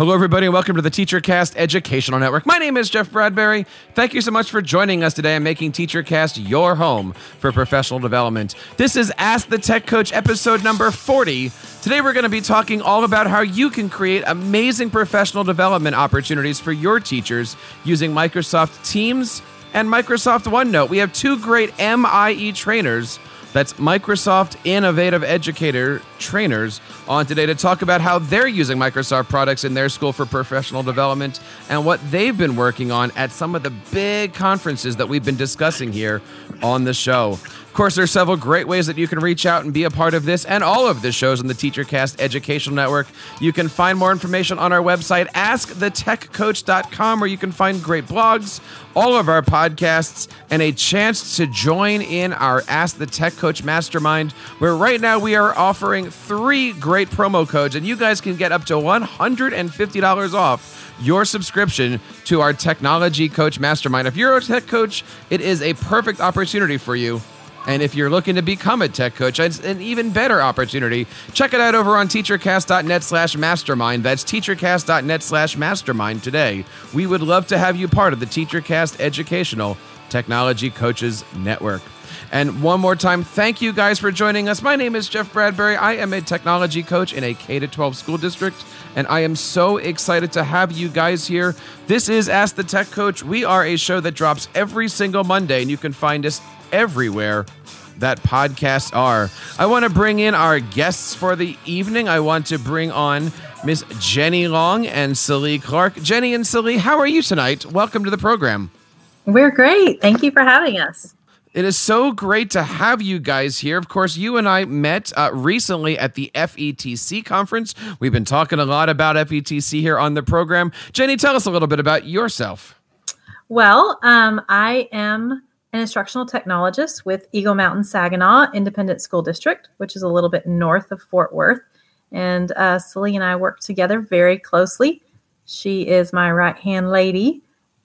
Hello, everybody, and welcome to the TeacherCast Educational Network. My name is Jeff Bradbury. Thank you so much for joining us today and making TeacherCast your home for professional development. This is Ask the Tech Coach episode number 40. Today, we're going to be talking all about how you can create amazing professional development opportunities for your teachers using Microsoft Teams and Microsoft OneNote. We have two great MIE trainers that's Microsoft Innovative Educator trainers on today to talk about how they're using Microsoft products in their school for professional development and what they've been working on at some of the big conferences that we've been discussing here on the show. Of course, there's several great ways that you can reach out and be a part of this and all of the shows on the TeacherCast Educational Network. You can find more information on our website, askthetechcoach.com, where you can find great blogs, all of our podcasts, and a chance to join in our Ask the Tech Coach Mastermind, where right now we are offering three great promo codes, and you guys can get up to $150 off your subscription to our Technology Coach Mastermind. If you're a tech coach, it is a perfect opportunity for you. And if you're looking to become a tech coach, it's an even better opportunity. Check it out over on teachercast.net slash mastermind. That's teachercast.net slash mastermind today. We would love to have you part of the TeacherCast Educational Technology Coaches Network. And one more time, thank you guys for joining us. My name is Jeff Bradbury. I am a technology coach in a K 12 school district, and I am so excited to have you guys here. This is Ask the Tech Coach. We are a show that drops every single Monday, and you can find us everywhere that podcasts are. I want to bring in our guests for the evening. I want to bring on Miss Jenny Long and Celie Clark. Jenny and Celie, how are you tonight? Welcome to the program. We're great. Thank you for having us. It is so great to have you guys here. Of course, you and I met uh, recently at the FETC conference. We've been talking a lot about FETC here on the program. Jenny, tell us a little bit about yourself. Well, um, I am an instructional technologist with Eagle Mountain Saginaw Independent School District, which is a little bit north of Fort Worth. And uh, Celie and I work together very closely. She is my right hand lady.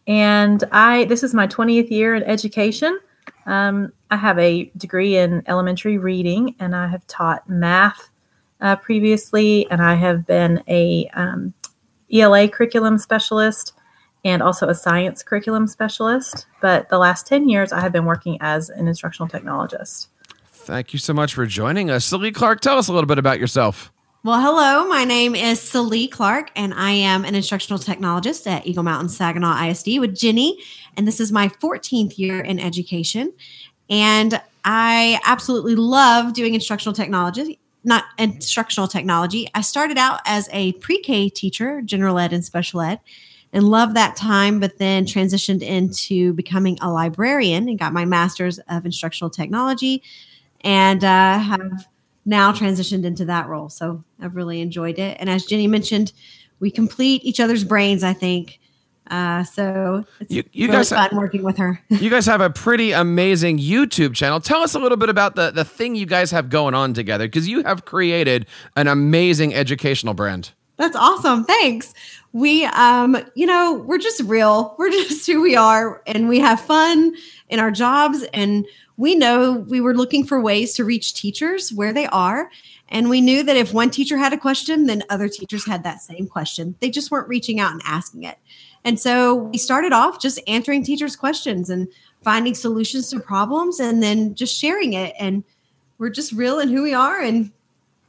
And I this is my 20th year in education. Um, I have a degree in elementary reading, and I have taught math uh, previously, and I have been a um, ELA curriculum specialist and also a science curriculum specialist. But the last 10 years, I have been working as an instructional technologist. Thank you so much for joining us. Celie Clark, tell us a little bit about yourself. Well, hello. My name is Celie Clark, and I am an instructional technologist at Eagle Mountain Saginaw ISD with Jenny. And this is my 14th year in education. And I absolutely love doing instructional technology, not instructional technology. I started out as a pre K teacher, general ed and special ed and loved that time, but then transitioned into becoming a librarian and got my master's of instructional technology and uh, have now transitioned into that role. So I've really enjoyed it. And as Jenny mentioned, we complete each other's brains, I think. Uh, so it's you, you really guys fun working with her. you guys have a pretty amazing YouTube channel. Tell us a little bit about the, the thing you guys have going on together because you have created an amazing educational brand. That's awesome. Thanks. We um you know we're just real. We're just who we are and we have fun in our jobs and we know we were looking for ways to reach teachers where they are and we knew that if one teacher had a question then other teachers had that same question. They just weren't reaching out and asking it. And so we started off just answering teachers questions and finding solutions to problems and then just sharing it and we're just real in who we are and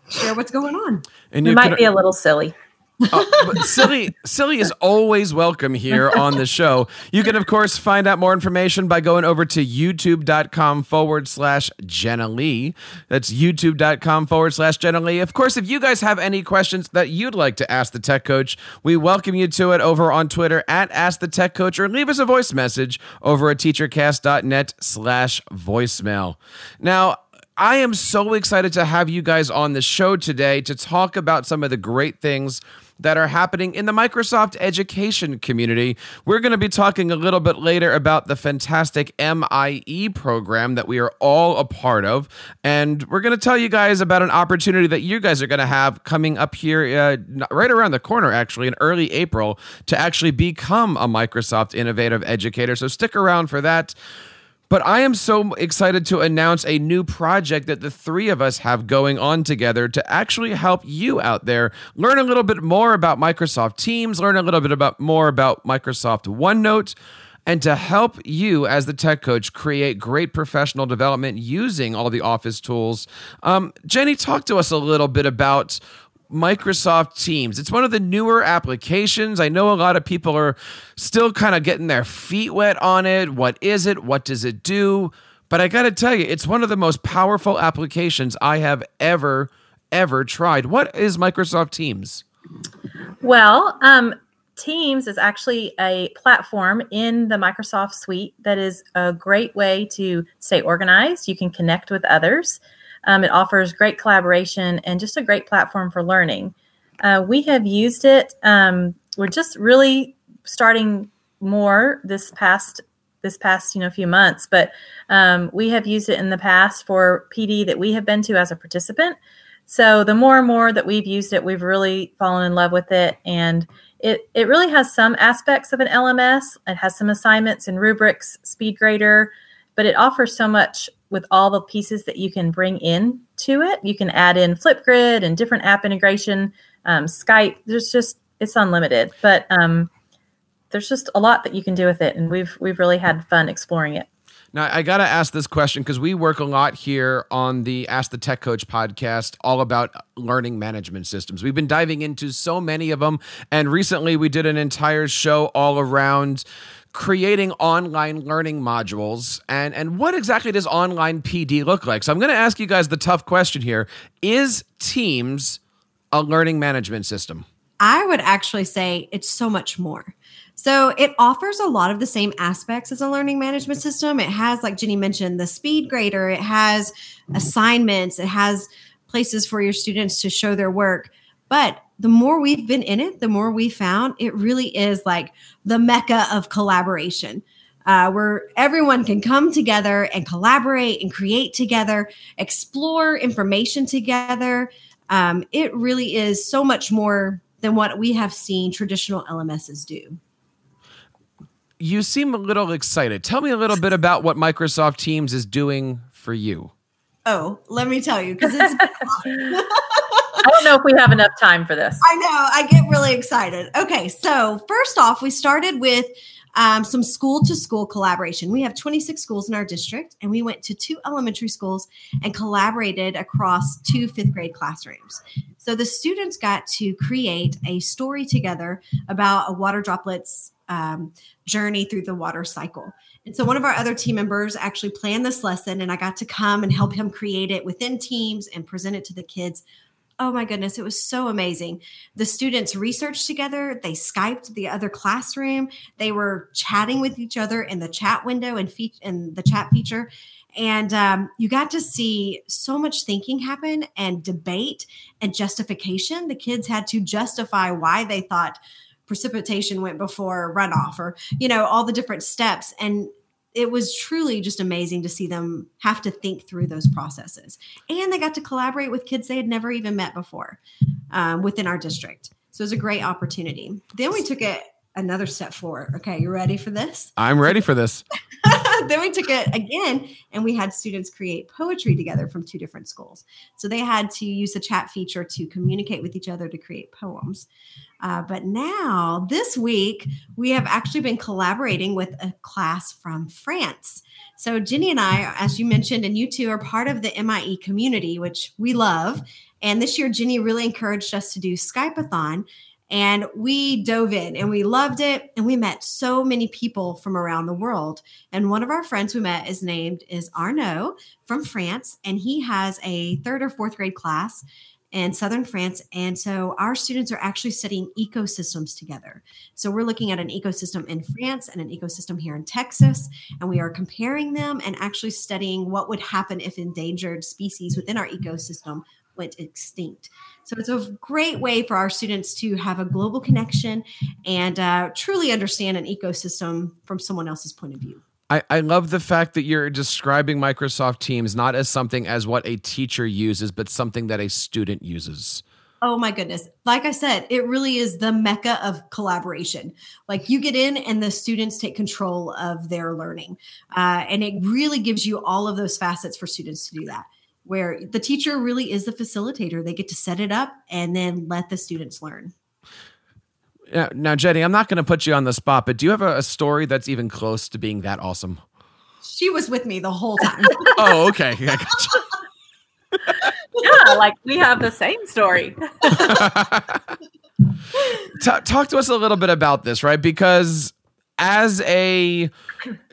share what's going on and it might be a little silly uh, Celie, Celie is always welcome here on the show. You can, of course, find out more information by going over to youtube.com forward slash Jenna Lee. That's youtube.com forward slash Jenna Lee. Of course, if you guys have any questions that you'd like to ask the tech coach, we welcome you to it over on Twitter at Ask the Tech Coach or leave us a voice message over at teachercast.net slash voicemail. Now, I am so excited to have you guys on the show today to talk about some of the great things that are happening in the Microsoft education community. We're going to be talking a little bit later about the fantastic MIE program that we are all a part of. And we're going to tell you guys about an opportunity that you guys are going to have coming up here uh, right around the corner, actually, in early April, to actually become a Microsoft Innovative Educator. So stick around for that. But I am so excited to announce a new project that the three of us have going on together to actually help you out there learn a little bit more about Microsoft Teams, learn a little bit about more about Microsoft OneNote, and to help you as the tech coach create great professional development using all the Office tools. Um, Jenny, talk to us a little bit about Microsoft Teams. It's one of the newer applications. I know a lot of people are still kind of getting their feet wet on it. What is it? What does it do? But I got to tell you, it's one of the most powerful applications I have ever, ever tried. What is Microsoft Teams? Well, um, Teams is actually a platform in the Microsoft suite that is a great way to stay organized. You can connect with others. Um, it offers great collaboration and just a great platform for learning. Uh, we have used it. Um, we're just really starting more this past this past you know few months, but um, we have used it in the past for PD that we have been to as a participant. So the more and more that we've used it, we've really fallen in love with it, and it it really has some aspects of an LMS. It has some assignments and rubrics, speed grader, but it offers so much with all the pieces that you can bring in to it. You can add in Flipgrid and different app integration, um, Skype. There's just it's unlimited, but um, there's just a lot that you can do with it, and we've we've really had fun exploring it. Now, I got to ask this question because we work a lot here on the Ask the Tech Coach podcast, all about learning management systems. We've been diving into so many of them. And recently, we did an entire show all around creating online learning modules and and what exactly does online PD look like? So I'm going to ask you guys the tough question here. Is Teams a learning management system? I would actually say it's so much more. So it offers a lot of the same aspects as a learning management system. It has, like Jenny mentioned, the speed grader, it has assignments, it has places for your students to show their work. But the more we've been in it, the more we found it really is like the mecca of collaboration. Uh, where everyone can come together and collaborate and create together, explore information together. Um, it really is so much more than what we have seen traditional LMSs do. You seem a little excited. Tell me a little bit about what Microsoft Teams is doing for you. Oh, let me tell you, because it's. I don't know if we have enough time for this. I know. I get really excited. Okay. So, first off, we started with um, some school to school collaboration. We have 26 schools in our district, and we went to two elementary schools and collaborated across two fifth grade classrooms. So, the students got to create a story together about a water droplets um, journey through the water cycle. And so one of our other team members actually planned this lesson, and I got to come and help him create it within teams and present it to the kids. Oh my goodness, it was so amazing. The students researched together, they Skyped the other classroom, they were chatting with each other in the chat window and, fe- and the chat feature. And um, you got to see so much thinking happen and debate and justification. The kids had to justify why they thought precipitation went before runoff or you know all the different steps and it was truly just amazing to see them have to think through those processes. And they got to collaborate with kids they had never even met before um, within our district. So it was a great opportunity. Then we took it another step forward okay you ready for this i'm ready for this then we took it again and we had students create poetry together from two different schools so they had to use the chat feature to communicate with each other to create poems uh, but now, this week, we have actually been collaborating with a class from France. So, Jenny and I, as you mentioned, and you two are part of the MIE community, which we love. And this year, Jenny really encouraged us to do Skypeathon. And we dove in and we loved it. And we met so many people from around the world. And one of our friends we met is named is Arnaud from France. And he has a third or fourth grade class in southern France. And so our students are actually studying ecosystems together. So we're looking at an ecosystem in France and an ecosystem here in Texas, and we are comparing them and actually studying what would happen if endangered species within our ecosystem went extinct. So it's a great way for our students to have a global connection and uh, truly understand an ecosystem from someone else's point of view. I, I love the fact that you're describing Microsoft Teams not as something as what a teacher uses, but something that a student uses. Oh my goodness. Like I said, it really is the mecca of collaboration. Like you get in and the students take control of their learning. Uh, and it really gives you all of those facets for students to do that, where the teacher really is the facilitator. They get to set it up and then let the students learn. Now, now Jenny, I'm not going to put you on the spot, but do you have a, a story that's even close to being that awesome? She was with me the whole time. oh, okay. I gotcha. yeah, like we have the same story. T- talk to us a little bit about this, right? Because as a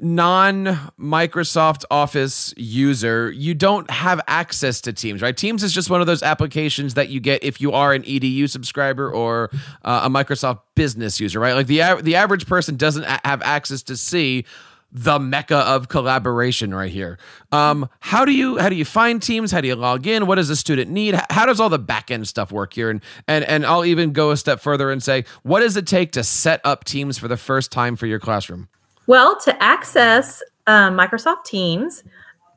non Microsoft Office user, you don't have access to Teams, right? Teams is just one of those applications that you get if you are an EDU subscriber or uh, a Microsoft Business user, right? Like the the average person doesn't have access to see the mecca of collaboration right here. Um, how do you how do you find teams? How do you log in? What does a student need? How does all the back end stuff work here? And and and I'll even go a step further and say, what does it take to set up teams for the first time for your classroom? Well, to access um, Microsoft Teams,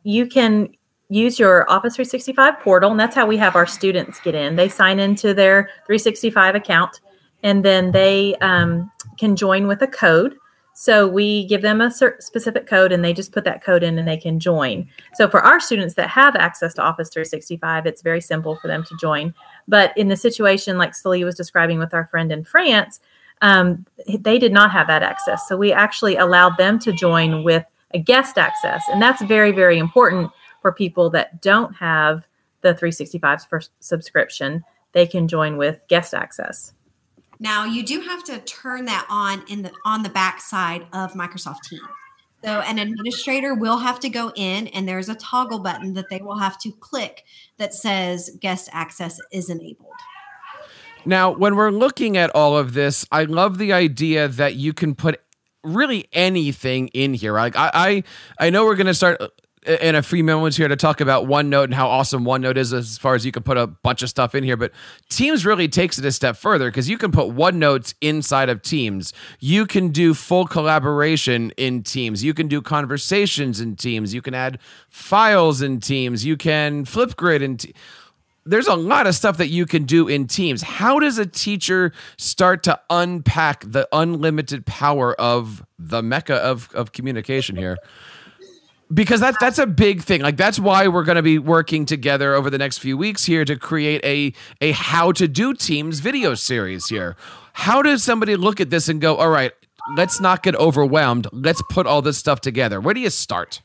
you can use your Office 365 portal, and that's how we have our students get in. They sign into their 365 account, and then they um, can join with a code. So we give them a specific code and they just put that code in and they can join. So for our students that have access to Office 365, it's very simple for them to join. But in the situation like Celia was describing with our friend in France, um, they did not have that access. So we actually allowed them to join with a guest access. And that's very, very important for people that don't have the 365 subscription. They can join with guest access. Now you do have to turn that on in the on the back side of Microsoft Teams. So an administrator will have to go in and there's a toggle button that they will have to click that says guest access is enabled. Now, when we're looking at all of this, I love the idea that you can put really anything in here. Like I I, I know we're going to start in a few moments here to talk about OneNote and how awesome OneNote is as far as you can put a bunch of stuff in here. But Teams really takes it a step further because you can put OneNotes inside of Teams. You can do full collaboration in Teams. You can do conversations in Teams. You can add files in Teams. You can Flipgrid in Teams there's a lot of stuff that you can do in teams. How does a teacher start to unpack the unlimited power of the mecca of, of communication here? Because that's that's a big thing. Like that's why we're going to be working together over the next few weeks here to create a a how to do teams video series here. How does somebody look at this and go all right let's not get overwhelmed. Let's put all this stuff together. Where do you start?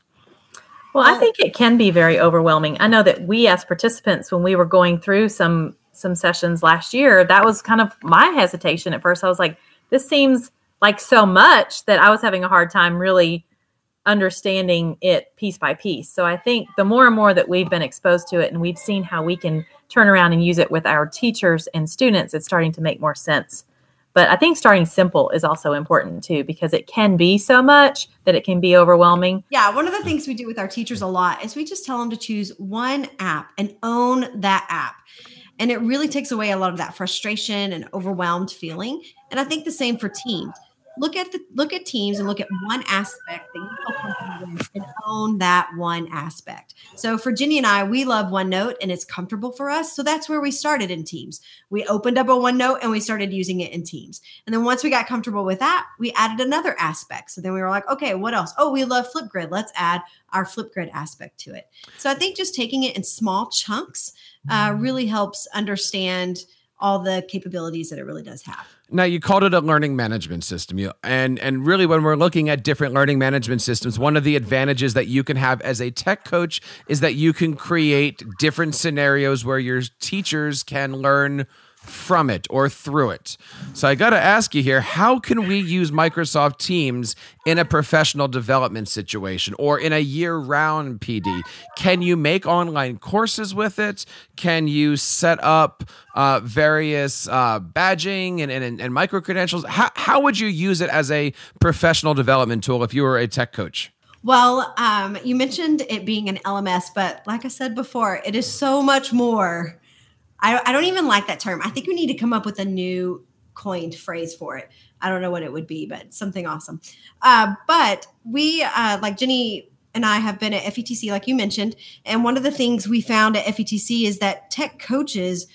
Well i think it can be very overwhelming. I know that we as participants when we were going through some some sessions last year that was kind of my hesitation at first. I was like this seems like so much that i was having a hard time really understanding it piece by piece. So I think the more and more that we've been exposed to it and we've seen how we can turn around and use it with our teachers and students, it's starting to make more sense. But I think starting simple is also important too because it can be so much that it can be overwhelming. Yeah, one of the things we do with our teachers a lot is we just tell them to choose one app and own that app. And it really takes away a lot of that frustration and overwhelmed feeling. And I think the same for teams look at the look at teams and look at one aspect that you feel comfortable with and own that one aspect. So for Ginny and I, we love OneNote and it's comfortable for us. So that's where we started in Teams. We opened up a OneNote and we started using it in Teams. And then once we got comfortable with that, we added another aspect. So then we were like, okay, what else? Oh, we love Flipgrid. Let's add our Flipgrid aspect to it. So I think just taking it in small chunks uh, really helps understand all the capabilities that it really does have. Now you called it a learning management system. You, and and really when we're looking at different learning management systems, one of the advantages that you can have as a tech coach is that you can create different scenarios where your teachers can learn from it or through it. So I got to ask you here, how can we use Microsoft Teams in a professional development situation or in a year-round PD? Can you make online courses with it? Can you set up uh, various uh, badging and, and, and micro credentials? How, how would you use it as a professional development tool if you were a tech coach? Well, um, you mentioned it being an LMS, but like I said before, it is so much more I, I don't even like that term. I think we need to come up with a new coined phrase for it. I don't know what it would be, but something awesome. Uh, but we, uh, like Jenny and I, have been at FETC, like you mentioned. And one of the things we found at FETC is that tech coaches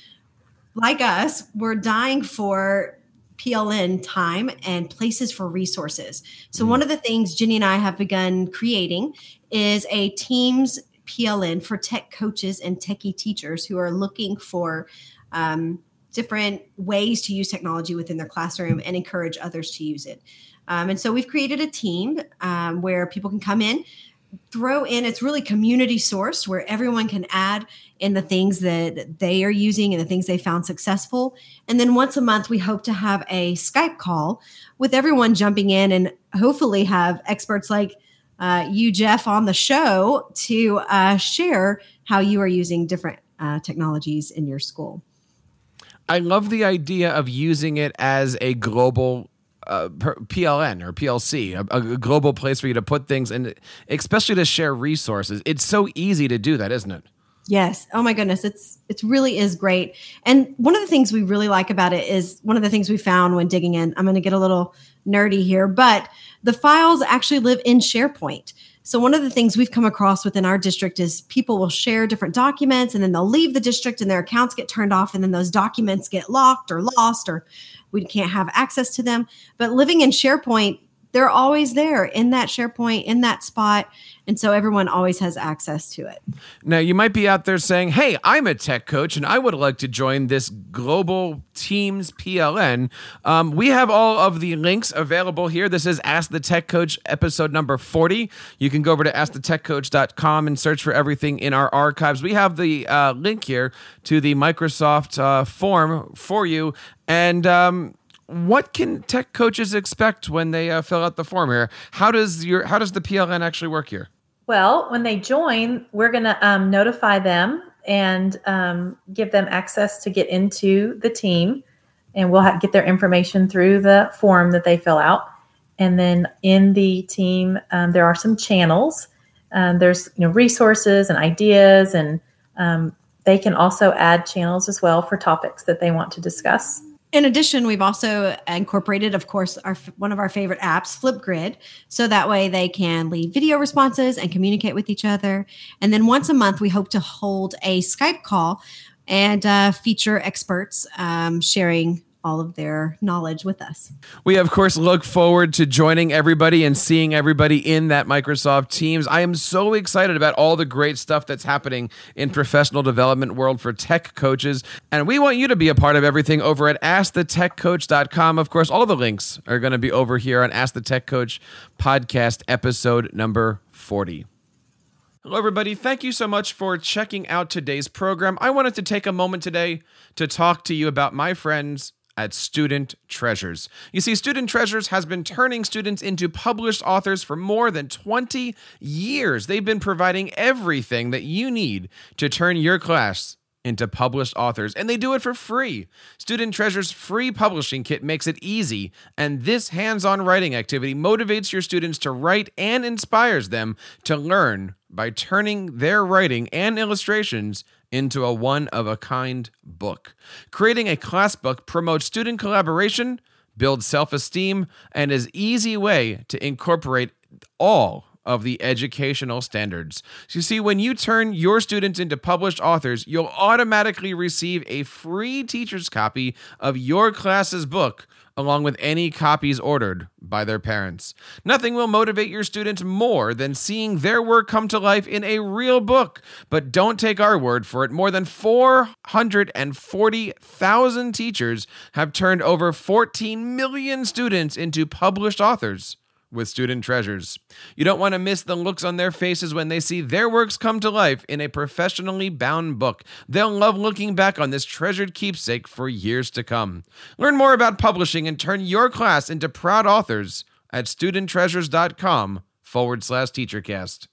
like us, we're dying for PLN time and places for resources. So, mm one of the things Jenny and I have begun creating is a Teams PLN for tech coaches and techie teachers who are looking for um, different ways to use technology within their classroom and encourage others to use it. Um, and so we've created a team um, where people can come in, throw in, it's really community sourced where everyone can add in the things that they are using and the things they found successful. And then once a month, we hope to have a Skype call with everyone jumping in and hopefully have experts like uh, you, Jeff, on the show to uh, share how you are using different uh, technologies in your school. I love the idea of using it as a global uh, PLN or PLC, a, a, global place for you to put things and especially to share resources. It's so easy to do that, isn't it? Yes. Oh my goodness. It's it really is great. And one of the things we really like about it is one of the things we found when digging in. I'm going to get a little nerdy here, but the files actually live in SharePoint. So one of the things we've come across within our district is people will share different documents and then they'll leave the district and their accounts get turned off and then those documents get locked or lost or we can't have access to them. But living in SharePoint, they're always there in that SharePoint, in that spot. And so everyone always has access to it. Now, you might be out there saying, Hey, I'm a tech coach and I would like to join this global Teams PLN. Um, we have all of the links available here. This is Ask the Tech Coach episode number 40. You can go over to askthetechcoach.com and search for everything in our archives. We have the uh, link here to the Microsoft uh, form for you. And, um, what can tech coaches expect when they uh, fill out the form here? How does your how does the PLN actually work here? Well, when they join, we're going to um, notify them and um, give them access to get into the team, and we'll get their information through the form that they fill out. And then in the team, um, there are some channels. Um, there's you know resources and ideas, and um, they can also add channels as well for topics that they want to discuss. In addition, we've also incorporated, of course, our one of our favorite apps, Flipgrid, so that way they can leave video responses and communicate with each other. And then once a month, we hope to hold a Skype call and uh, feature experts um, sharing all of their knowledge with us. We, of course, look forward to joining everybody and seeing everybody in that Microsoft Teams. I am so excited about all the great stuff that's happening in professional development world for tech coaches. And we want you to be a part of everything over at AskTheTechCoach.com. Of course, all the links are going to be over here on Ask the Tech Coach podcast episode number 40. Hello, everybody. Thank you so much for checking out today's program. I wanted to take a moment today to talk to you about my friends at Student Treasures. You see, Student Treasures has been turning students into published authors for more than 20 years. They've been providing everything that you need to turn your class into published authors, and they do it for free. Student Treasure's free publishing kit makes it easy, and this hands on writing activity motivates your students to write and inspires them to learn by turning their writing and illustrations into a one of a kind book. Creating a class book promotes student collaboration, builds self esteem, and is easy way to incorporate all of the educational standards. So you see, when you turn your students into published authors, you'll automatically receive a free teacher's copy of your class's book along with any copies ordered by their parents. Nothing will motivate your students more than seeing their work come to life in a real book. But don't take our word for it. More than 440,000 teachers have turned over 14 million students into published authors with student treasures. You don't want to miss the looks on their faces when they see their works come to life in a professionally bound book. They'll love looking back on this treasured keepsake for years to come. Learn more about publishing and turn your class into proud authors at studenttreasures.com forward slash teachercast.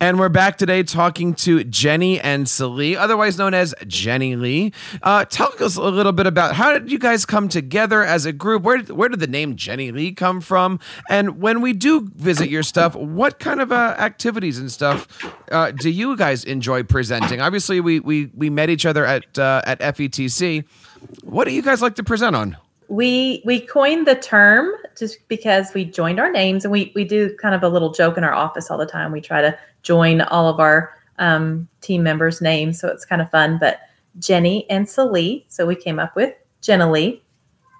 And we're back today talking to Jenny and Celie, otherwise known as Jenny Lee. Uh, tell us a little bit about how did you guys come together as a group? Where did, where did the name Jenny Lee come from? And when we do visit your stuff, what kind of uh, activities and stuff uh, do you guys enjoy presenting? Obviously, we we we met each other at uh, at FETC. What do you guys like to present on? We we coined the term just because we joined our names and we we do kind of a little joke in our office all the time we try to join all of our um, team members names so it's kind of fun but Jenny and Celie. So we came up with Jenny.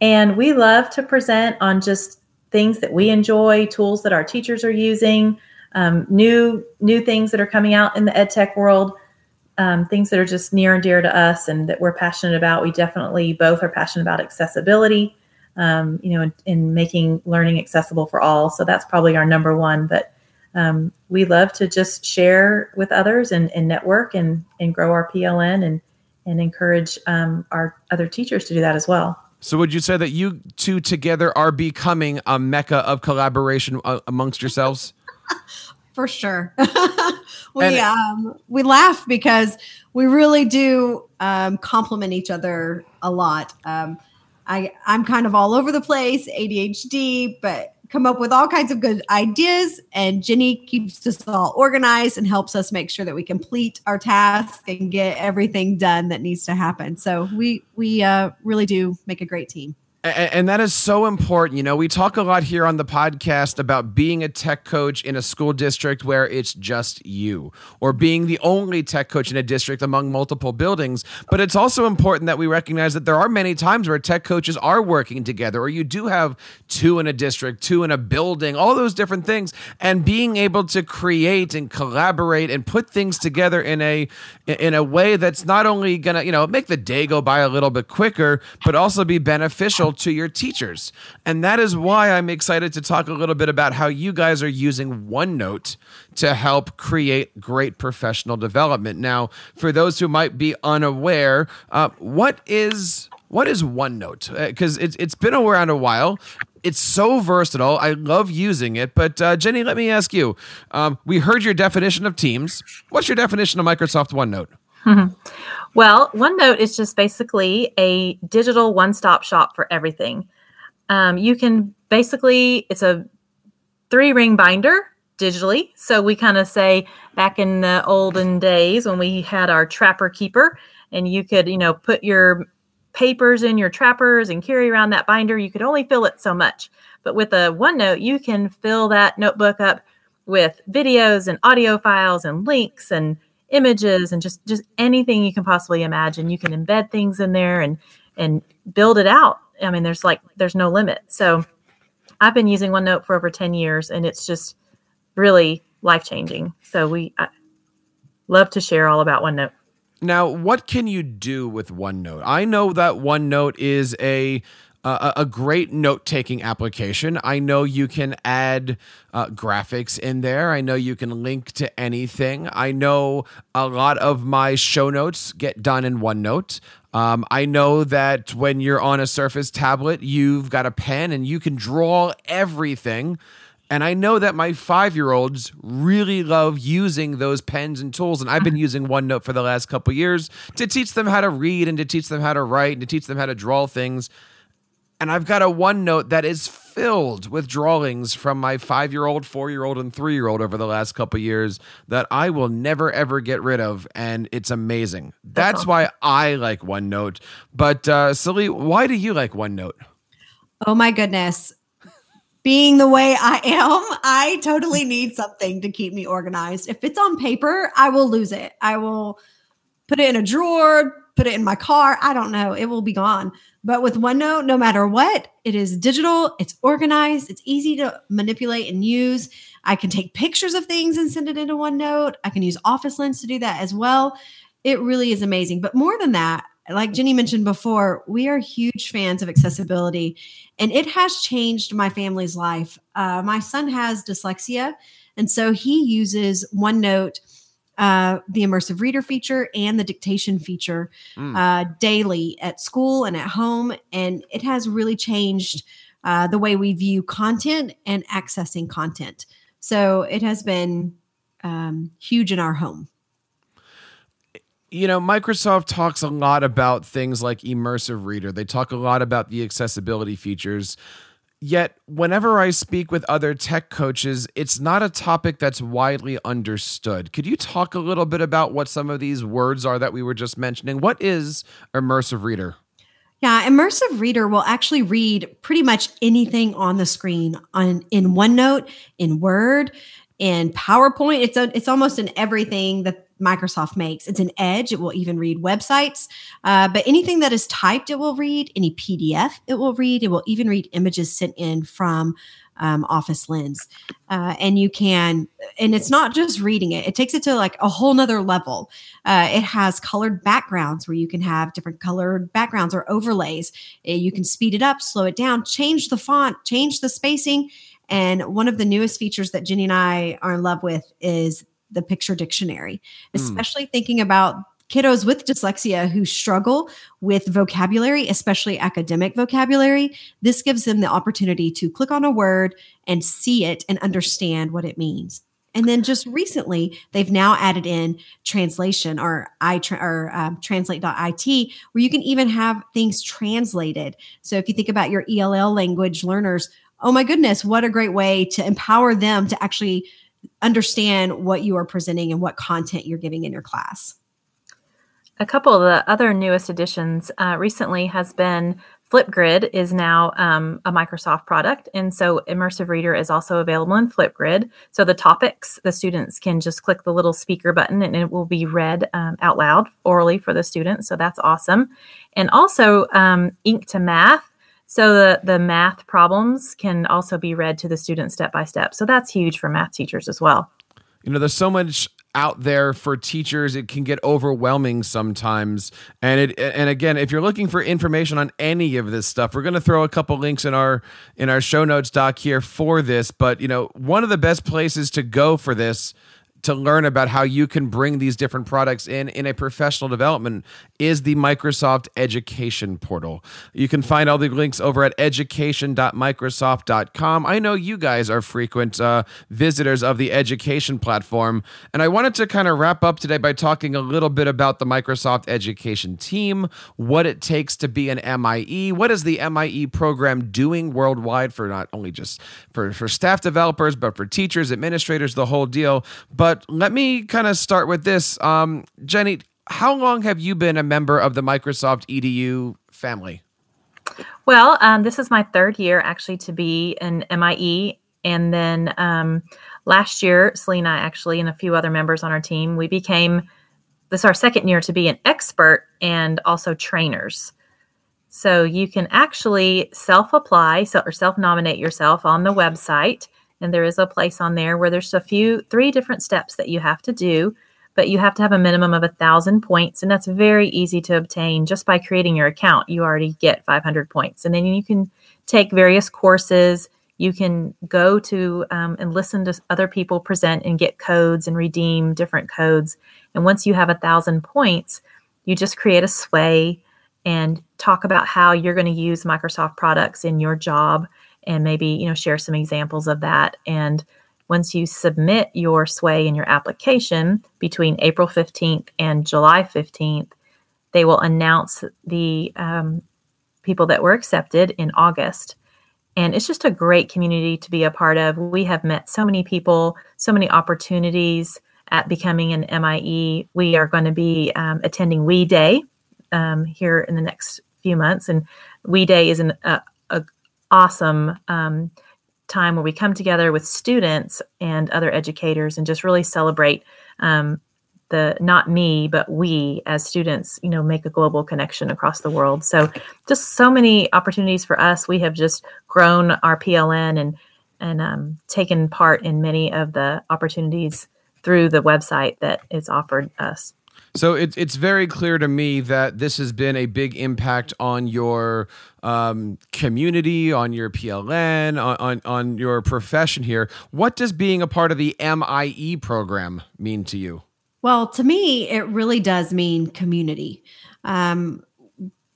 And we love to present on just things that we enjoy, tools that our teachers are using, um, new new things that are coming out in the ed tech world, um, things that are just near and dear to us and that we're passionate about. We definitely both are passionate about accessibility, um, you know, in, in, making learning accessible for all. So that's probably our number one. But um, we love to just share with others and, and, network and, and grow our PLN and and encourage um, our other teachers to do that as well. So, would you say that you two together are becoming a mecca of collaboration uh, amongst yourselves? For sure, we and, um, we laugh because we really do um, complement each other a lot. Um, I I'm kind of all over the place, ADHD, but come up with all kinds of good ideas. And Jenny keeps us all organized and helps us make sure that we complete our task and get everything done that needs to happen. So we we uh, really do make a great team. And that is so important. You know, we talk a lot here on the podcast about being a tech coach in a school district where it's just you, or being the only tech coach in a district among multiple buildings. But it's also important that we recognize that there are many times where tech coaches are working together, or you do have two in a district, two in a building, all those different things. And being able to create and collaborate and put things together in a in a way that's not only gonna, you know, make the day go by a little bit quicker, but also be beneficial to your teachers. And that is why I'm excited to talk a little bit about how you guys are using OneNote to help create great professional development. Now, for those who might be unaware, uh, what is what is OneNote? Because uh, it's it's been around a while. It's so versatile. I love using it. But uh, Jenny, let me ask you. Um, we heard your definition of Teams. What's your definition of Microsoft OneNote? Mm-hmm. Well, OneNote is just basically a digital one stop shop for everything. Um, you can basically, it's a three ring binder digitally. So we kind of say back in the olden days when we had our trapper keeper, and you could, you know, put your papers in your trappers and carry around that binder, you could only fill it so much. But with a OneNote, you can fill that notebook up with videos and audio files and links and images and just just anything you can possibly imagine. You can embed things in there and and build it out. I mean, there's like there's no limit. So I've been using OneNote for over 10 years and it's just really life changing. So we I love to share all about OneNote. Now, what can you do with OneNote? I know that OneNote is a uh, a great note taking application. I know you can add uh, graphics in there. I know you can link to anything. I know a lot of my show notes get done in OneNote. Um, I know that when you're on a Surface tablet, you've got a pen and you can draw everything. And I know that my five year olds really love using those pens and tools. And I've been using OneNote for the last couple years to teach them how to read and to teach them how to write and to teach them how to draw things. And I've got a OneNote that is filled with drawings from my five year old, four year old, and three year old over the last couple years that I will never ever get rid of. And it's amazing. That's, That's why I like OneNote. But uh, Celie, why do you like OneNote? Oh my goodness. Being the way I am, I totally need something to keep me organized. If it's on paper, I will lose it. I will put it in a drawer, put it in my car. I don't know. It will be gone. But with OneNote, no matter what, it is digital, it's organized, it's easy to manipulate and use. I can take pictures of things and send it into OneNote. I can use Office Lens to do that as well. It really is amazing. But more than that, like Jenny mentioned before, we are huge fans of accessibility, and it has changed my family's life. Uh, my son has dyslexia, and so he uses OneNote uh, the immersive reader feature and the dictation feature mm. uh, daily at school and at home. And it has really changed uh, the way we view content and accessing content. So it has been um, huge in our home. You know, Microsoft talks a lot about things like immersive reader. They talk a lot about the accessibility features. Yet, whenever I speak with other tech coaches, it's not a topic that's widely understood. Could you talk a little bit about what some of these words are that we were just mentioning? What is immersive reader? Yeah, immersive reader will actually read pretty much anything on the screen on in OneNote, in Word, in PowerPoint. It's a, it's almost in everything that Microsoft makes. It's an edge. It will even read websites. Uh, but anything that is typed, it will read. Any PDF, it will read. It will even read images sent in from um, Office Lens. Uh, and you can, and it's not just reading it, it takes it to like a whole nother level. Uh, it has colored backgrounds where you can have different colored backgrounds or overlays. Uh, you can speed it up, slow it down, change the font, change the spacing. And one of the newest features that Jenny and I are in love with is the picture dictionary, hmm. especially mm. thinking about kiddos with dyslexia who struggle with vocabulary, especially academic vocabulary, this gives them the opportunity to click on a word and see it and understand what it means. And then just recently, they've now added in translation or I or um, translate.it, where you can even have things translated. So if you think about your ELL language learners, oh my goodness, what a great way to empower them to actually understand what you are presenting and what content you're giving in your class. A couple of the other newest additions uh, recently has been Flipgrid is now um, a Microsoft product, and so Immersive Reader is also available in Flipgrid. So the topics, the students can just click the little speaker button, and it will be read um, out loud orally for the students. So that's awesome. And also um, Ink to Math. So the the math problems can also be read to the students step by step. So that's huge for math teachers as well. You know, there's so much out there for teachers it can get overwhelming sometimes and it and again if you're looking for information on any of this stuff we're going to throw a couple links in our in our show notes doc here for this but you know one of the best places to go for this to learn about how you can bring these different products in in a professional development is the Microsoft Education Portal. You can find all the links over at education.microsoft.com. I know you guys are frequent uh, visitors of the education platform, and I wanted to kind of wrap up today by talking a little bit about the Microsoft Education team, what it takes to be an MIE, what is the MIE program doing worldwide for not only just for, for staff developers, but for teachers, administrators, the whole deal. But but let me kind of start with this. Um, Jenny, how long have you been a member of the Microsoft EDU family? Well, um, this is my third year actually to be an MIE. And then um, last year, Selena actually and a few other members on our team, we became this is our second year to be an expert and also trainers. So you can actually self apply so, or self nominate yourself on the website and there is a place on there where there's a few three different steps that you have to do but you have to have a minimum of a thousand points and that's very easy to obtain just by creating your account. You already get 500 points. And then you can take various courses. You can go to um, and listen to other people present and get codes and redeem different codes. And once you have a thousand points you just create a sway and talk about how you're going to use microsoft products in your job and maybe you know share some examples of that. And once you submit your sway in your application between april 15th and july 15th they will announce the um, people that were accepted in august. And it's just a great community to be a part of. We have met so many people so many opportunities at becoming an mie we are going to be um, attending we day um, here in the next few months. And we day is an, a awesome um, time where we come together with students and other educators and just really celebrate um, the not me but we as students you know make a global connection across the world. So just so many opportunities for us. We have just grown our pln and and um, taken part in many of the opportunities through the website that is offered us so it, it's very clear to me that this has been a big impact on your um, community, on your PLN, on, on, on your profession here. What does being a part of the MIE program mean to you? Well, to me, it really does mean community. Um,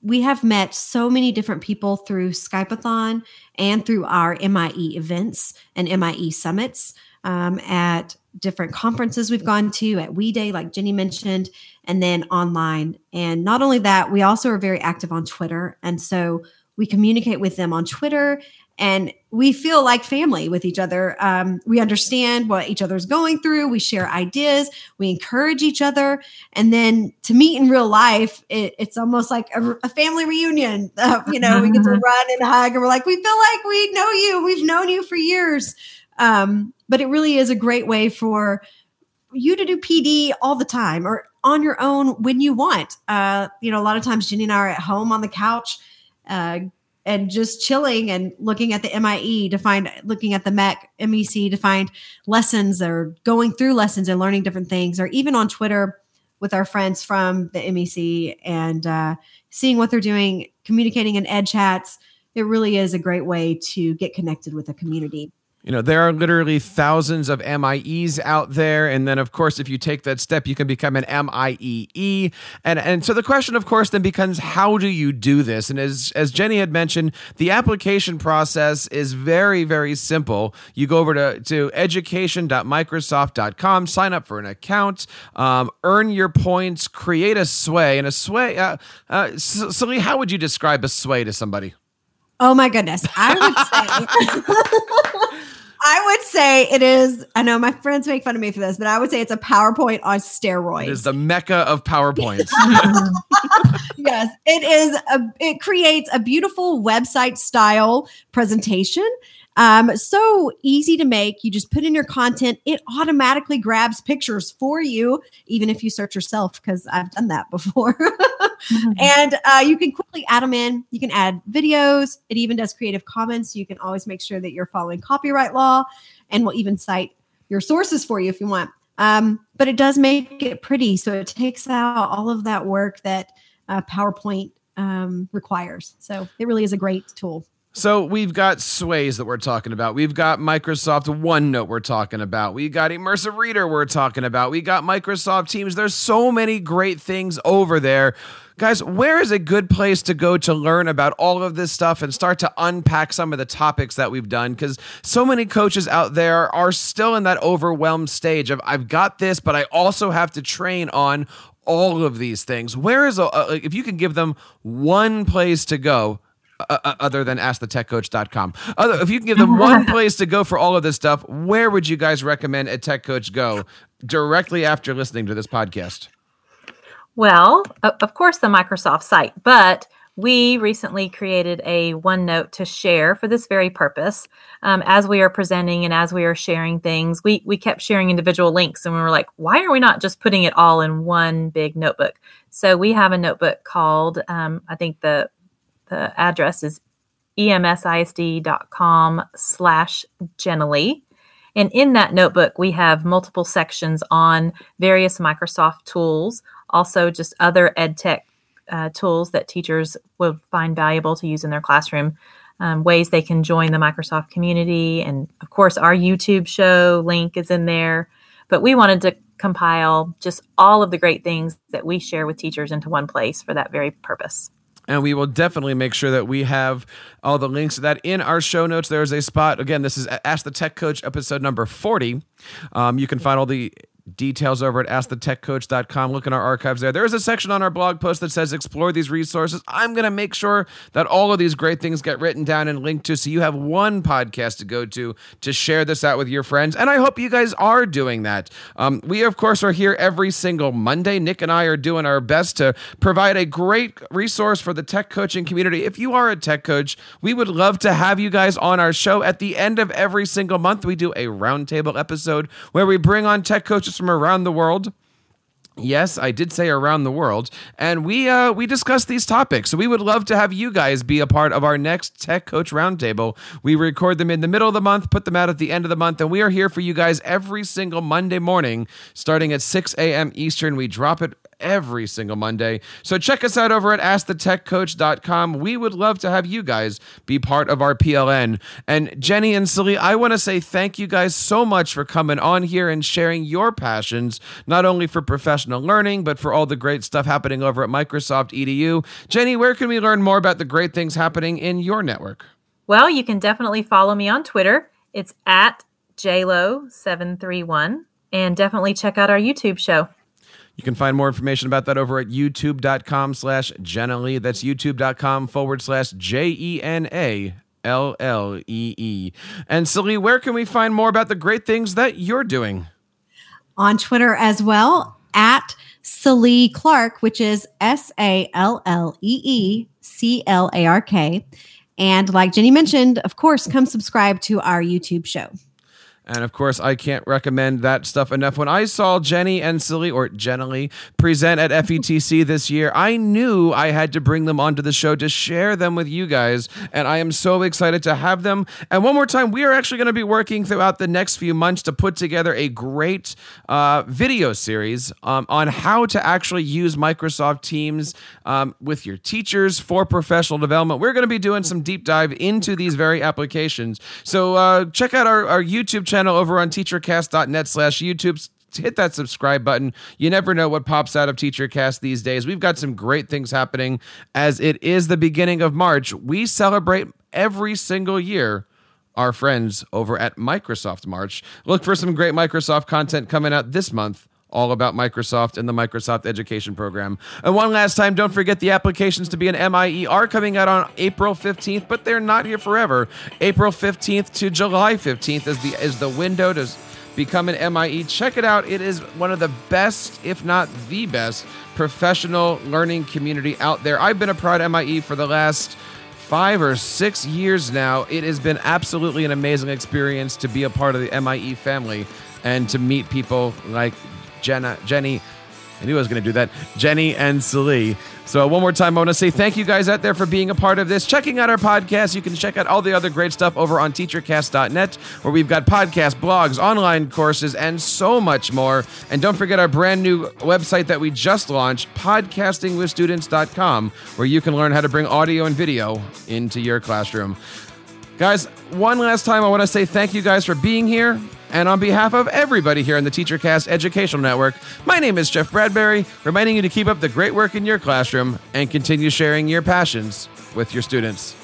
we have met so many different people through Skypeathon and through our MIE events and MIE summits um, at different conferences we've gone to at We Day, like Jenny mentioned, and then online. And not only that, we also are very active on Twitter. And so we communicate with them on Twitter and we feel like family with each other. Um, we understand what each other's going through. We share ideas. We encourage each other. And then to meet in real life, it, it's almost like a, a family reunion. Uh, you know, we get to run and hug, and we're like, we feel like we know you. We've known you for years. Um, but it really is a great way for you to do PD all the time or on your own when you want. Uh, you know, a lot of times Jenny and I are at home on the couch uh, and just chilling and looking at the MIE to find, looking at the MEC, MEC to find lessons or going through lessons and learning different things, or even on Twitter with our friends from the MEC and uh, seeing what they're doing, communicating in ed chats. It really is a great way to get connected with a community. You know, there are literally thousands of MIEs out there. And then, of course, if you take that step, you can become an MIEE. And, and so the question, of course, then becomes how do you do this? And as, as Jenny had mentioned, the application process is very, very simple. You go over to, to education.microsoft.com, sign up for an account, um, earn your points, create a sway. And a sway, uh, uh, Sallee, how would you describe a sway to somebody? Oh my goodness. I would say I would say it is. I know my friends make fun of me for this, but I would say it's a PowerPoint on steroids. It is the mecca of PowerPoints. yes, it is. A, it creates a beautiful website style presentation um, so easy to make. You just put in your content, it automatically grabs pictures for you, even if you search yourself, because I've done that before. mm-hmm. And uh, you can quickly add them in. You can add videos. It even does Creative Commons. So you can always make sure that you're following copyright law and will even cite your sources for you if you want. Um, but it does make it pretty. So it takes out all of that work that uh, PowerPoint um, requires. So it really is a great tool. So we've got Sways that we're talking about. We've got Microsoft OneNote we're talking about. We got Immersive Reader we're talking about. We got Microsoft Teams. There's so many great things over there. Guys, where is a good place to go to learn about all of this stuff and start to unpack some of the topics that we've done? Because so many coaches out there are still in that overwhelmed stage of I've got this, but I also have to train on all of these things. Where is a, if you can give them one place to go? Uh, uh, other than askthetechcoach.com. Other, if you can give them one place to go for all of this stuff, where would you guys recommend a tech coach go directly after listening to this podcast? Well, of course, the Microsoft site, but we recently created a OneNote to share for this very purpose. Um, as we are presenting and as we are sharing things, we we kept sharing individual links, and we were like, why are we not just putting it all in one big notebook? So we have a notebook called, um, I think the the address is emsisd.com slash JenAllee. And in that notebook, we have multiple sections on various Microsoft tools, also just other ed tech uh, tools that teachers will find valuable to use in their classroom, um, ways they can join the Microsoft community. And of course, our YouTube show link is in there. But we wanted to compile just all of the great things that we share with teachers into one place for that very purpose and we will definitely make sure that we have all the links to that in our show notes. There is a spot again. This is Ask the Tech Coach episode number forty. Um, you can find all the details over at askthetechcoach.com. Look in our archives there. There is a section on our blog post that says explore these resources. I'm going to make sure that all of these great things get written down and linked to so you have one podcast to go to to share this out with your friends. And I hope you guys are doing that. Um, we, of course, are here every single Monday. Nick and I are doing our best to provide a great resource for the tech coaching community. If you are a tech coach, we would love to have you guys on our show. At the end of every single month, we do a roundtable episode where we bring on tech coaches from around the world. Yes, I did say around the world, and we uh, we discuss these topics. So we would love to have you guys be a part of our next Tech Coach Roundtable. We record them in the middle of the month, put them out at the end of the month, and we are here for you guys every single Monday morning, starting at 6 a.m. Eastern. We drop it every single Monday. So check us out over at askthetechcoach.com. We would love to have you guys be part of our PLN. And Jenny and Sallee, I want to say thank you guys so much for coming on here and sharing your passions, not only for professional learning, but for all the great stuff happening over at Microsoft EDU. Jenny, where can we learn more about the great things happening in your network? Well, you can definitely follow me on Twitter. It's at JLo731. And definitely check out our YouTube show. You can find more information about that over at youtube.com slash JenAllee. That's youtube.com forward slash J E N A L L E E. And Sallee, where can we find more about the great things that you're doing? On Twitter as well, at Sallee Clark, which is S A L L E E C L A R K. And like Jenny mentioned, of course, come subscribe to our YouTube show. And of course, I can't recommend that stuff enough. When I saw Jenny and Silly, or Jenny, present at FETC this year, I knew I had to bring them onto the show to share them with you guys. And I am so excited to have them. And one more time, we are actually going to be working throughout the next few months to put together a great uh, video series um, on how to actually use Microsoft Teams um, with your teachers for professional development. We're going to be doing some deep dive into these very applications. So uh, check out our, our YouTube channel over on teachercast.net slash YouTube hit that subscribe button. You never know what pops out of TeacherCast these days. We've got some great things happening as it is the beginning of March. We celebrate every single year our friends over at Microsoft March. Look for some great Microsoft content coming out this month all about Microsoft and the Microsoft Education Program. And one last time, don't forget the applications to be an MIE are coming out on April 15th, but they're not here forever. April 15th to July 15th is the is the window to become an MIE. Check it out. It is one of the best, if not the best, professional learning community out there. I've been a proud MIE for the last five or six years now. It has been absolutely an amazing experience to be a part of the MIE family and to meet people like Jenna, Jenny. I knew I was going to do that. Jenny and Sallee. So, uh, one more time, I want to say thank you guys out there for being a part of this. Checking out our podcast. You can check out all the other great stuff over on teachercast.net, where we've got podcasts, blogs, online courses, and so much more. And don't forget our brand new website that we just launched, podcastingwithstudents.com, where you can learn how to bring audio and video into your classroom. Guys, one last time, I want to say thank you guys for being here. And on behalf of everybody here in the TeacherCast Educational Network, my name is Jeff Bradbury, reminding you to keep up the great work in your classroom and continue sharing your passions with your students.